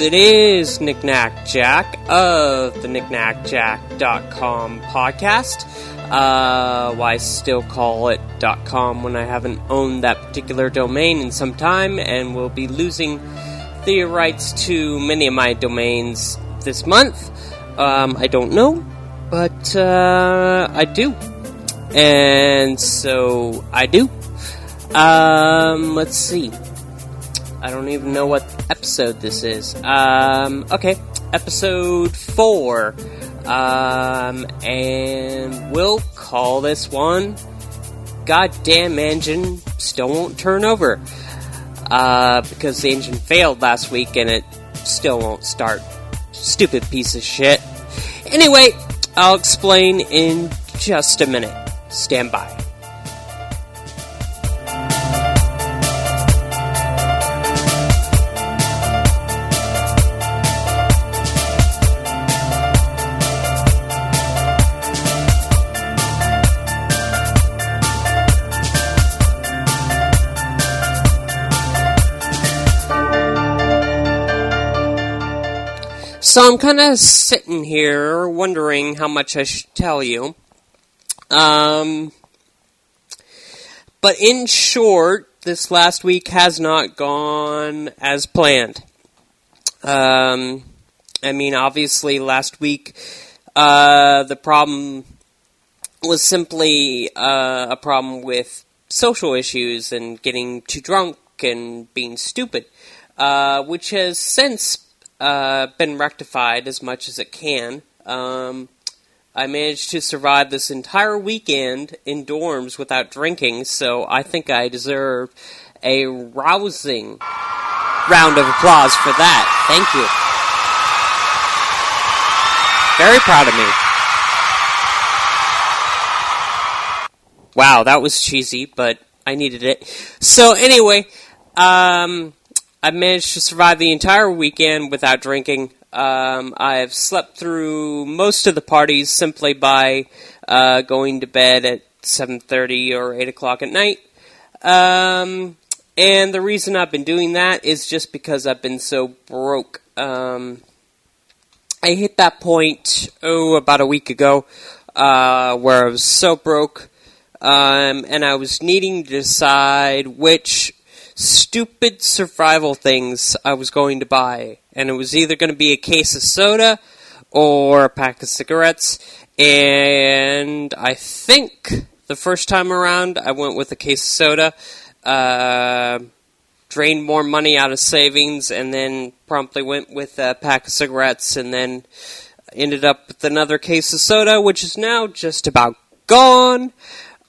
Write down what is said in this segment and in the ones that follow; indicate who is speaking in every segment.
Speaker 1: It is Knickknack Jack of the knickknackjack.com podcast. Uh, why still call it .com when I haven't owned that particular domain in some time and will be losing the rights to many of my domains this month? Um, I don't know, but uh, I do. And so I do. Um, let's see. I don't even know what episode this is. Um, okay, episode four. Um, and we'll call this one Goddamn Engine Still Won't Turn Over. Uh, because the engine failed last week and it still won't start. Stupid piece of shit. Anyway, I'll explain in just a minute. Stand by. So I'm kind of sitting here wondering how much I should tell you. Um, but in short, this last week has not gone as planned. Um, I mean, obviously, last week uh, the problem was simply uh, a problem with social issues and getting too drunk and being stupid, uh, which has since uh, been rectified as much as it can. Um, I managed to survive this entire weekend in dorms without drinking, so I think I deserve a rousing round of applause for that. Thank you. Very proud of me. Wow, that was cheesy, but I needed it. So, anyway, um, I managed to survive the entire weekend without drinking. Um, I've slept through most of the parties simply by uh, going to bed at 7:30 or 8 o'clock at night. Um, and the reason I've been doing that is just because I've been so broke. Um, I hit that point oh about a week ago uh, where I was so broke, um, and I was needing to decide which stupid survival things I was going to buy. And it was either going to be a case of soda or a pack of cigarettes. And I think the first time around I went with a case of soda. Uh, drained more money out of savings and then promptly went with a pack of cigarettes and then ended up with another case of soda, which is now just about gone.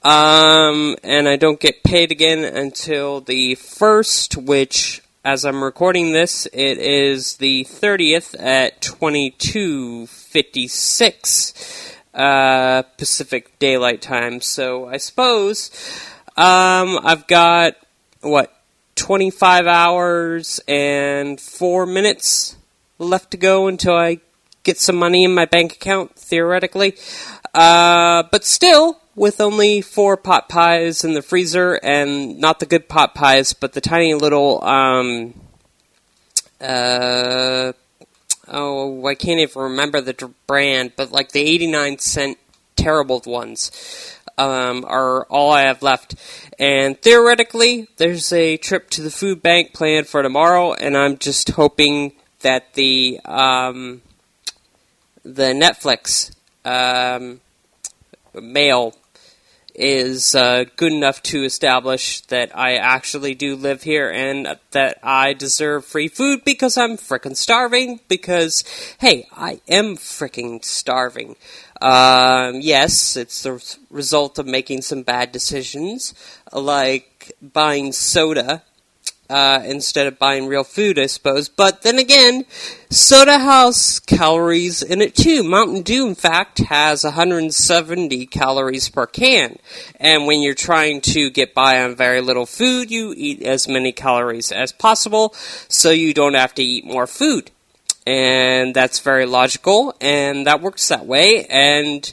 Speaker 1: Um, and I don't get paid again until the first, which, as I'm recording this, it is the 30th at 22:56 uh, Pacific Daylight Time. So I suppose um, I've got what 25 hours and four minutes left to go until I get some money in my bank account, theoretically. Uh, but still, with only four pot pies in the freezer, and not the good pot pies, but the tiny little, um, uh, oh, I can't even remember the brand, but like the 89 cent terrible ones. Um, are all I have left. And theoretically, there's a trip to the food bank planned for tomorrow, and I'm just hoping that the um, the Netflix um, mail is uh, good enough to establish that I actually do live here and that I deserve free food because I'm fricking starving. Because, hey, I am fricking starving. Um, yes, it's the result of making some bad decisions, like buying soda uh, instead of buying real food, I suppose. But then again, soda has calories in it too. Mountain Dew, in fact, has 170 calories per can. And when you're trying to get by on very little food, you eat as many calories as possible so you don't have to eat more food. And that's very logical, and that works that way. And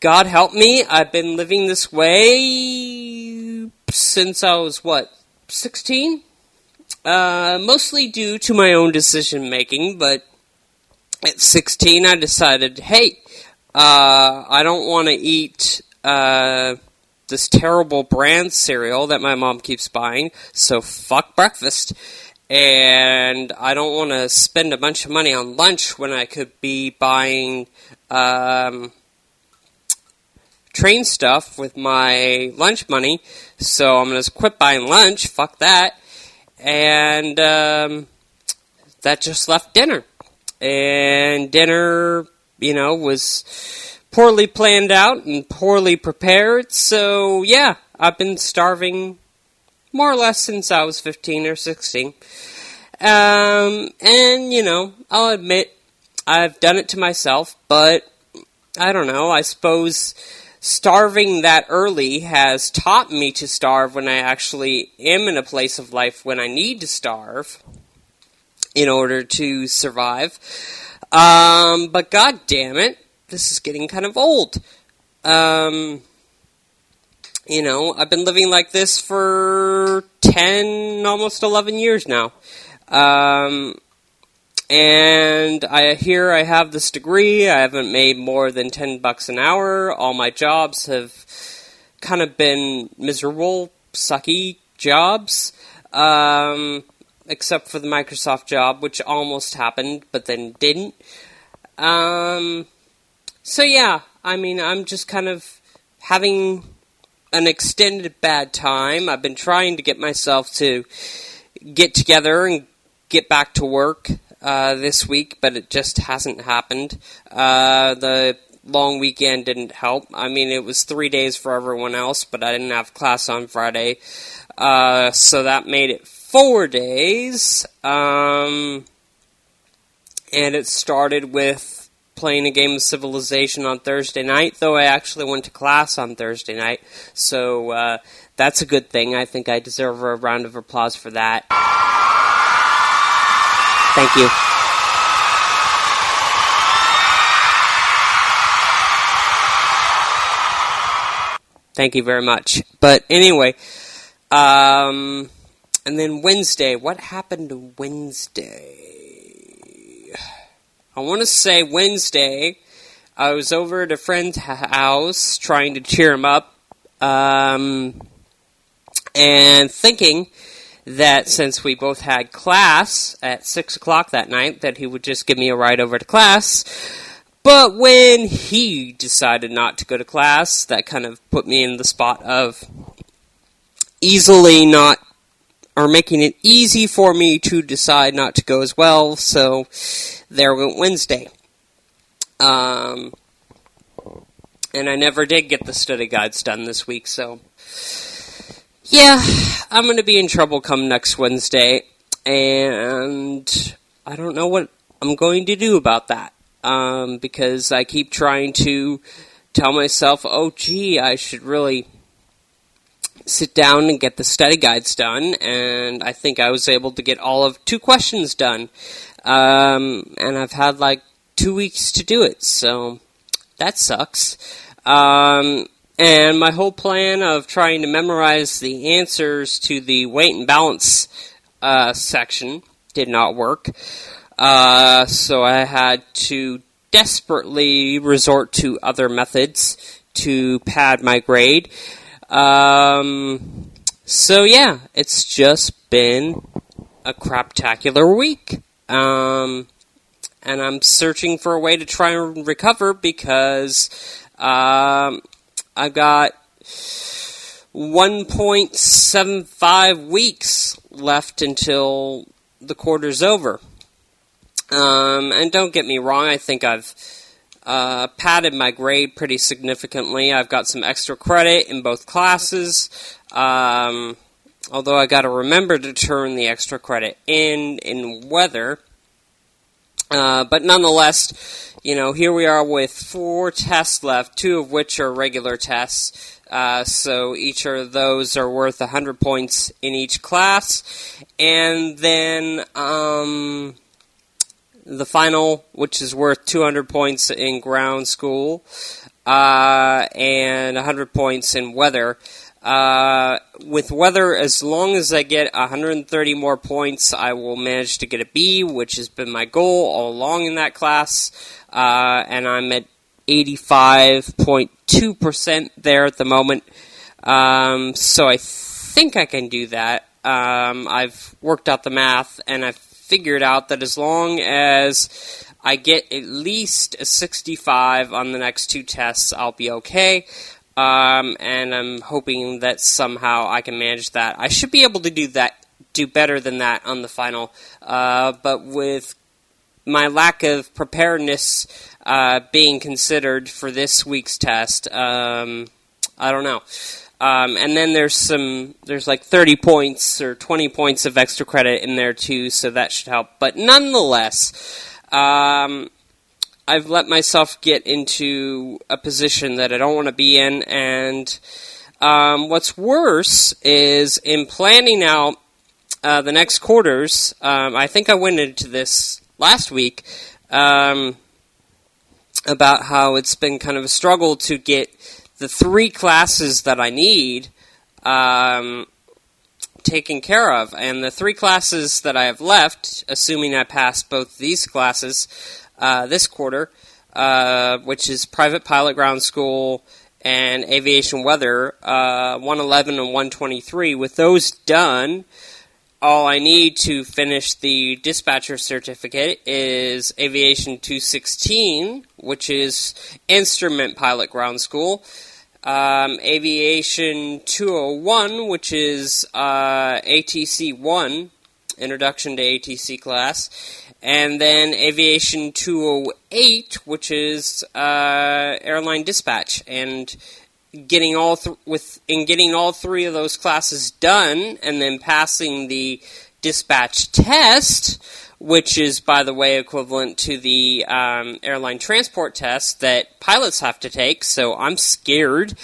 Speaker 1: God help me, I've been living this way since I was, what, 16? Uh, mostly due to my own decision making, but at 16 I decided, hey, uh, I don't want to eat uh, this terrible brand cereal that my mom keeps buying, so fuck breakfast. And I don't want to spend a bunch of money on lunch when I could be buying um, train stuff with my lunch money. So I'm going to quit buying lunch. Fuck that. And um, that just left dinner. And dinner, you know, was poorly planned out and poorly prepared. So, yeah, I've been starving more or less since I was 15 or 16. Um, and, you know, I'll admit I've done it to myself, but I don't know. I suppose starving that early has taught me to starve when I actually am in a place of life when I need to starve in order to survive. Um, but god damn it, this is getting kind of old. Um, you know, I've been living like this for 10, almost 11 years now. Um, and I here I have this degree. I haven't made more than 10 bucks an hour. All my jobs have kind of been miserable, sucky jobs. Um, except for the Microsoft job, which almost happened, but then didn't. Um, so yeah, I mean, I'm just kind of having an extended bad time. I've been trying to get myself to get together and get back to work uh, this week, but it just hasn't happened. Uh, the long weekend didn't help. I mean, it was three days for everyone else, but I didn't have class on Friday, uh, so that made it four days. Um, and it started with playing a game of Civilization on Thursday night, though I actually went to class on Thursday night, so uh, that's a good thing. I think I deserve a round of applause for that. Thank you. Thank you very much. But anyway, um, and then Wednesday, what happened Wednesday? I want to say Wednesday, I was over at a friend's house trying to cheer him up, um, and thinking that since we both had class at 6 o'clock that night, that he would just give me a ride over to class. But when he decided not to go to class, that kind of put me in the spot of easily not or making it easy for me to decide not to go as well. So there went Wednesday. Um, and I never did get the study guides done this week, so yeah, I'm going to be in trouble come next Wednesday, and I don't know what I'm going to do about that. Um, because I keep trying to tell myself, oh, gee, I should really sit down and get the study guides done, and I think I was able to get all of two questions done. Um, and I've had like two weeks to do it, so that sucks. Um, and my whole plan of trying to memorize the answers to the weight and balance uh, section did not work. Uh, so I had to desperately resort to other methods to pad my grade. Um, so yeah, it's just been a craptacular week. Um, and I'm searching for a way to try and recover because um, I've got 1.75 weeks left until the quarter's over. Um, and don't get me wrong, I think I've uh, padded my grade pretty significantly. I've got some extra credit in both classes. Um, although I got to remember to turn the extra credit in in weather. Uh, but nonetheless, you know, here we are with four tests left, two of which are regular tests. Uh, so each of those are worth 100 points in each class. And then, um, the final, which is worth 200 points in ground school. uh, and 100 points in weather. Uh, with weather, as long as I get 130 more points, I will manage to get a B, which has been my goal all along in that class. Uh, and I'm at 85.2% there at the moment. Um, so I think I can do that. Um, I've worked out the math and I've figured out that as long as I get at least a 65 on the next two tests, I'll be okay. Um, and I'm hoping that somehow I can manage that. I should be able to do that, do better than that on the final. Uh, but with my lack of preparedness uh, being considered for this week's test, um, I don't know. Um, and then there's some, there's like 30 points or 20 points of extra credit in there too, so that should help. But nonetheless, um, I've let myself get into a position that I don't want to be in, and um, what's worse is in planning out uh, the next quarters. Um, I think I went into this last week um, about how it's been kind of a struggle to get the three classes that I need um, taken care of. And the three classes that I have left, assuming I pass both these classes uh, this quarter, uh, which is private pilot ground school and aviation weather, uh, 111 and 123, with those done, all I need to finish the dispatcher certificate is Aviation 216, which is instrument pilot ground school. Um, Aviation 201, which is uh, ATC 1, Introduction to ATC class, and then Aviation 208, which is uh, airline dispatch, and getting all th- with in getting all three of those classes done, and then passing the dispatch test which is, by the way, equivalent to the um, airline transport test that pilots have to take. So I'm scared.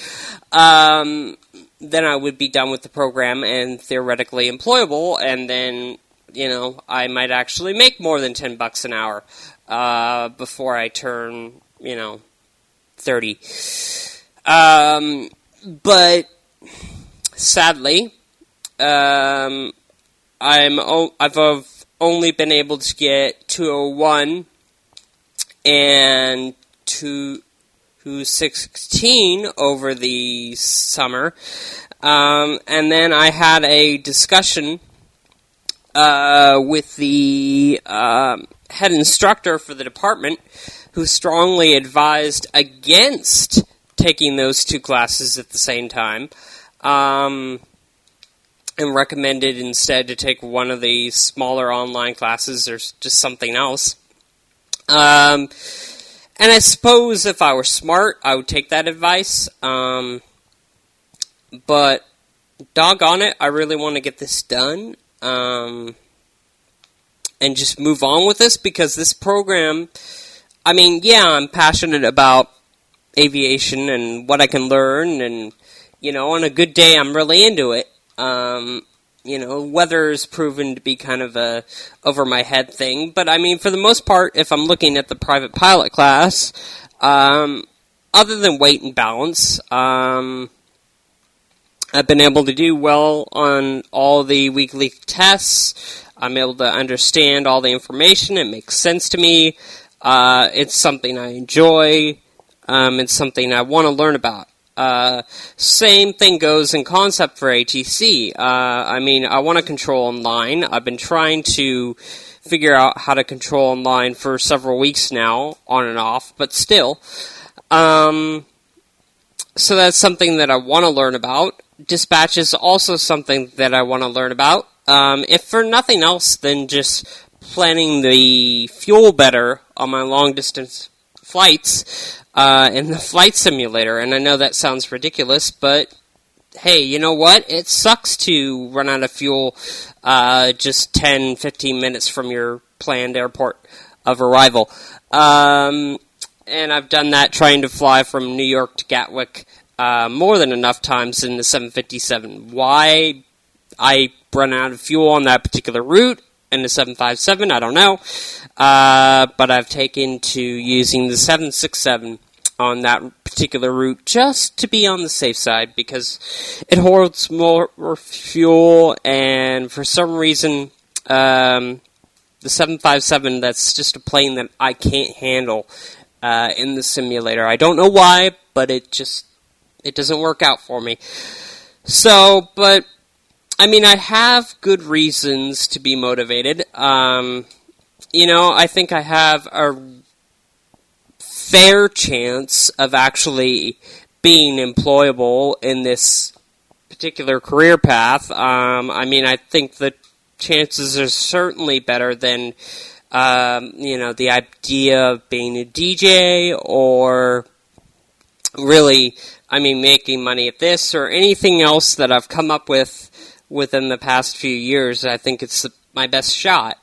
Speaker 1: Um, then I would be done with the program and theoretically employable, and then you know I might actually make more than ten bucks an hour uh, before I turn you know thirty. Um, but sadly, um, I'm I've only been able to get 201 and 216 over the summer. Um, and then I had a discussion uh, with the uh, head instructor for the department who strongly advised against taking those two classes at the same time. Um, and recommended instead to take one of the smaller online classes or just something else. Um, and I suppose if I were smart, I would take that advice. Um, but doggone it, I really want to get this done. Um, and just move on with this because this program, I mean, yeah, I'm passionate about aviation and what I can learn, and, you know, on a good day, I'm really into it. Um, you know, weather weather's proven to be kind of a over my head thing, but I mean, for the most part, if I'm looking at the private pilot class, um, other than weight and balance, um, I've been able to do well on all the weekly tests. I'm able to understand all the information. It makes sense to me. Uh, it's something I enjoy. Um, it's something I want to learn about. Uh, same thing goes in concept for ATC. Uh, I mean, I want to control online. I've been trying to figure out how to control online for several weeks now, on and off, but still. Um, so that's something that I want to learn about. Dispatch is also something that I want to learn about. Um, if for nothing else than just planning the fuel better on my long distance flights, uh, in the flight simulator. And I know that sounds ridiculous, but hey, you know what? It sucks to run out of fuel uh, just 10, 15 minutes from your planned airport of arrival. Um, and I've done that trying to fly from New York to Gatwick uh, more than enough times in the 757. Why I run out of fuel on that particular route in the 757, I don't know. Uh, but I've taken to using the 767 on that particular route just to be on the safe side because it holds more fuel and for some reason um, the 757 that's just a plane that I can't handle uh, in the simulator. I don't know why, but it just it doesn't work out for me. So, but I mean, I have good reasons to be motivated. Um, you know, I think I have a fair chance of actually being employable in this particular career path. Um, I mean, I think the chances are certainly better than, um, you know, the idea of being a DJ or really, I mean, making money at this or anything else that I've come up with within the past few years. I think it's my best shot.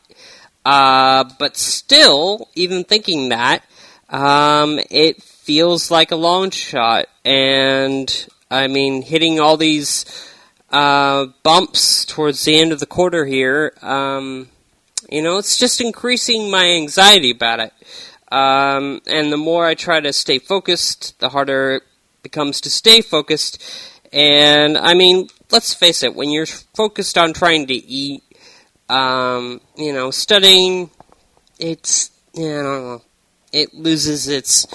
Speaker 1: Uh, but still, even thinking that, um, it feels like a long shot. And, I mean, hitting all these uh, bumps towards the end of the quarter here, um, you know, it's just increasing my anxiety about it. Um, and the more I try to stay focused, the harder it becomes to stay focused. And I mean, let's face it, when you're focused on trying to eat, um, you know, studying, it's, you know, it loses its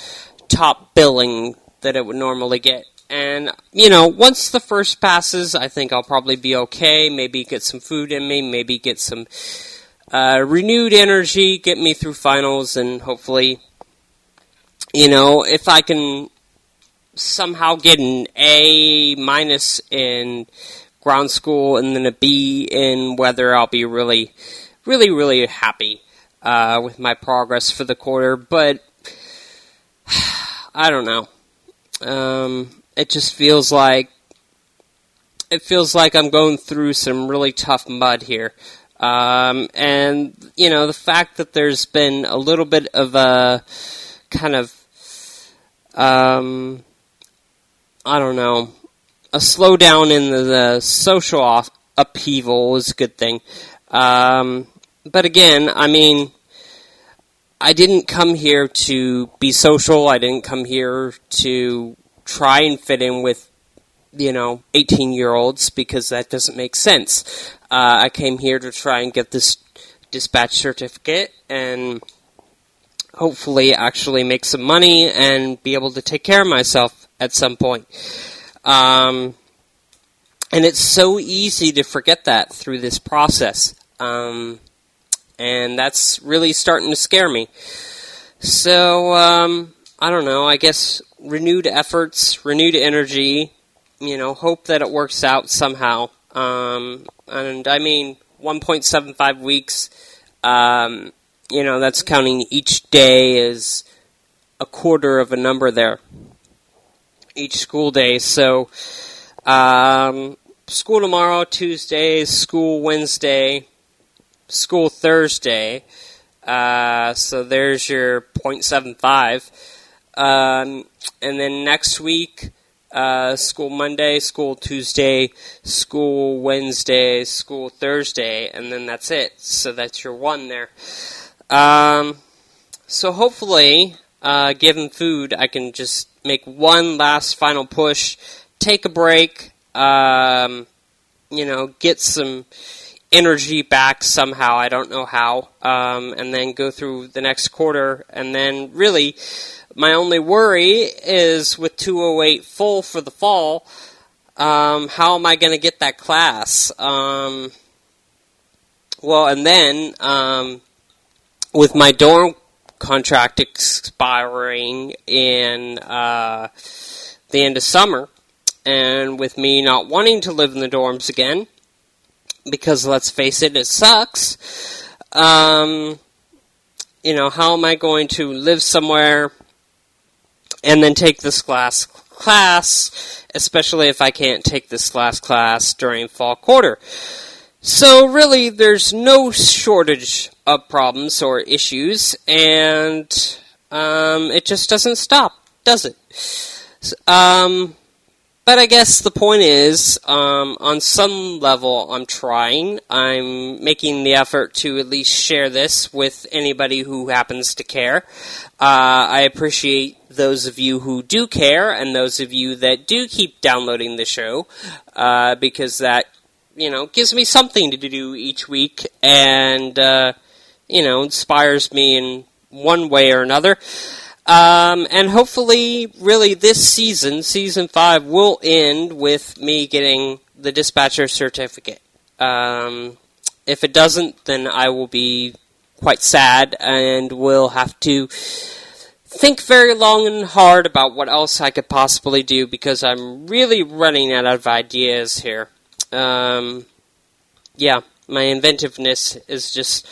Speaker 1: top billing that it would normally get. And, you know, once the first passes, I think I'll probably be okay. Maybe get some food in me, maybe get some uh, renewed energy, get me through finals, and hopefully, you know, if I can somehow get an A minus in ground school and then a B in weather, I'll be really, really, really happy uh, with my progress for the quarter. But I don't know. Um, it just feels like it feels like I'm going through some really tough mud here. Um, and, you know, the fact that there's been a little bit of a kind of, um, I don't know, a slowdown in the, the social off- upheaval is a good thing. Um, but again, I mean, I didn't come here to be social. I didn't come here to try and fit in with you know 18 year olds because that doesn't make sense. Uh, I came here to try and get this dispatch certificate and hopefully actually make some money and be able to take care of myself at some point. Um, and it's so easy to forget that through this process. Um, and that's really starting to scare me. So, um, I don't know, I guess renewed efforts, renewed energy, you know, hope that it works out somehow. Um, and I mean, 1.75 weeks, um, you know, that's counting each day as a quarter of a number there, each school day. So, um, school tomorrow, Tuesday, school Wednesday, school Thursday. Uh, so there's your 0.75. Um, and then next week, uh, school Monday, school Tuesday, school Wednesday, school Thursday, and then that's it. So that's your one there. Um, so hopefully, uh, given food, I can just make one last final push, take a break, um, you know, get some energy back somehow. I don't know how, um, and then go through the next quarter, and then really my only worry is with 208 full for the fall, um, how am I going to get that class? Um, well, and then um, with my dorm contract expiring in uh, the end of summer, and with me not wanting to live in the dorms again, because let's face it, it sucks. Um, you know, how am I going to live somewhere and then take this class class, especially if I can't take this last class during fall quarter. So really, there's no shortage of problems or issues, and um, it just doesn't stop, does it? Um, but I guess the point is, um, on some level, I'm trying. I'm making the effort to at least share this with anybody who happens to care. Uh, I appreciate those of you who do care and those of you that do keep downloading the show, uh, because that, you know, gives me something to do each week and, uh, you know, inspires me in one way or another. Um, and hopefully, really, this season, season five, will end with me getting the dispatcher certificate. Um, if it doesn't, then I will be quite sad and will have to think very long and hard about what else I could possibly do because I'm really running out of ideas here. Um, yeah, my inventiveness is just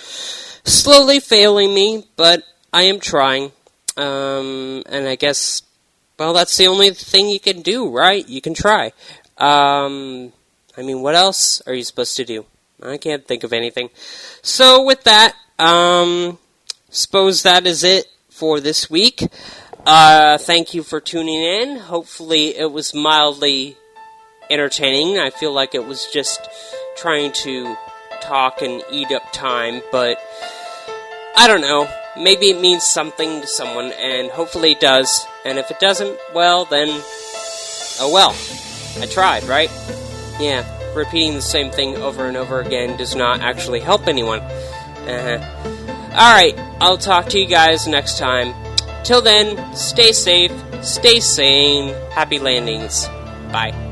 Speaker 1: slowly failing me, but I am trying. Um, and I guess, well, that's the only thing you can do, right? You can try. Um, I mean, what else are you supposed to do? I can't think of anything. So, with that, um, suppose that is it for this week. Uh, thank you for tuning in. Hopefully, it was mildly entertaining. I feel like it was just trying to talk and eat up time, but I don't know maybe it means something to someone, and hopefully it does. And if it doesn't, well, then, oh well. I tried, right? Yeah, repeating the same thing over and over again does not actually help anyone. Uh-huh. Alright, I'll talk to you guys next time. Till then, stay safe, stay sane, happy landings. Bye.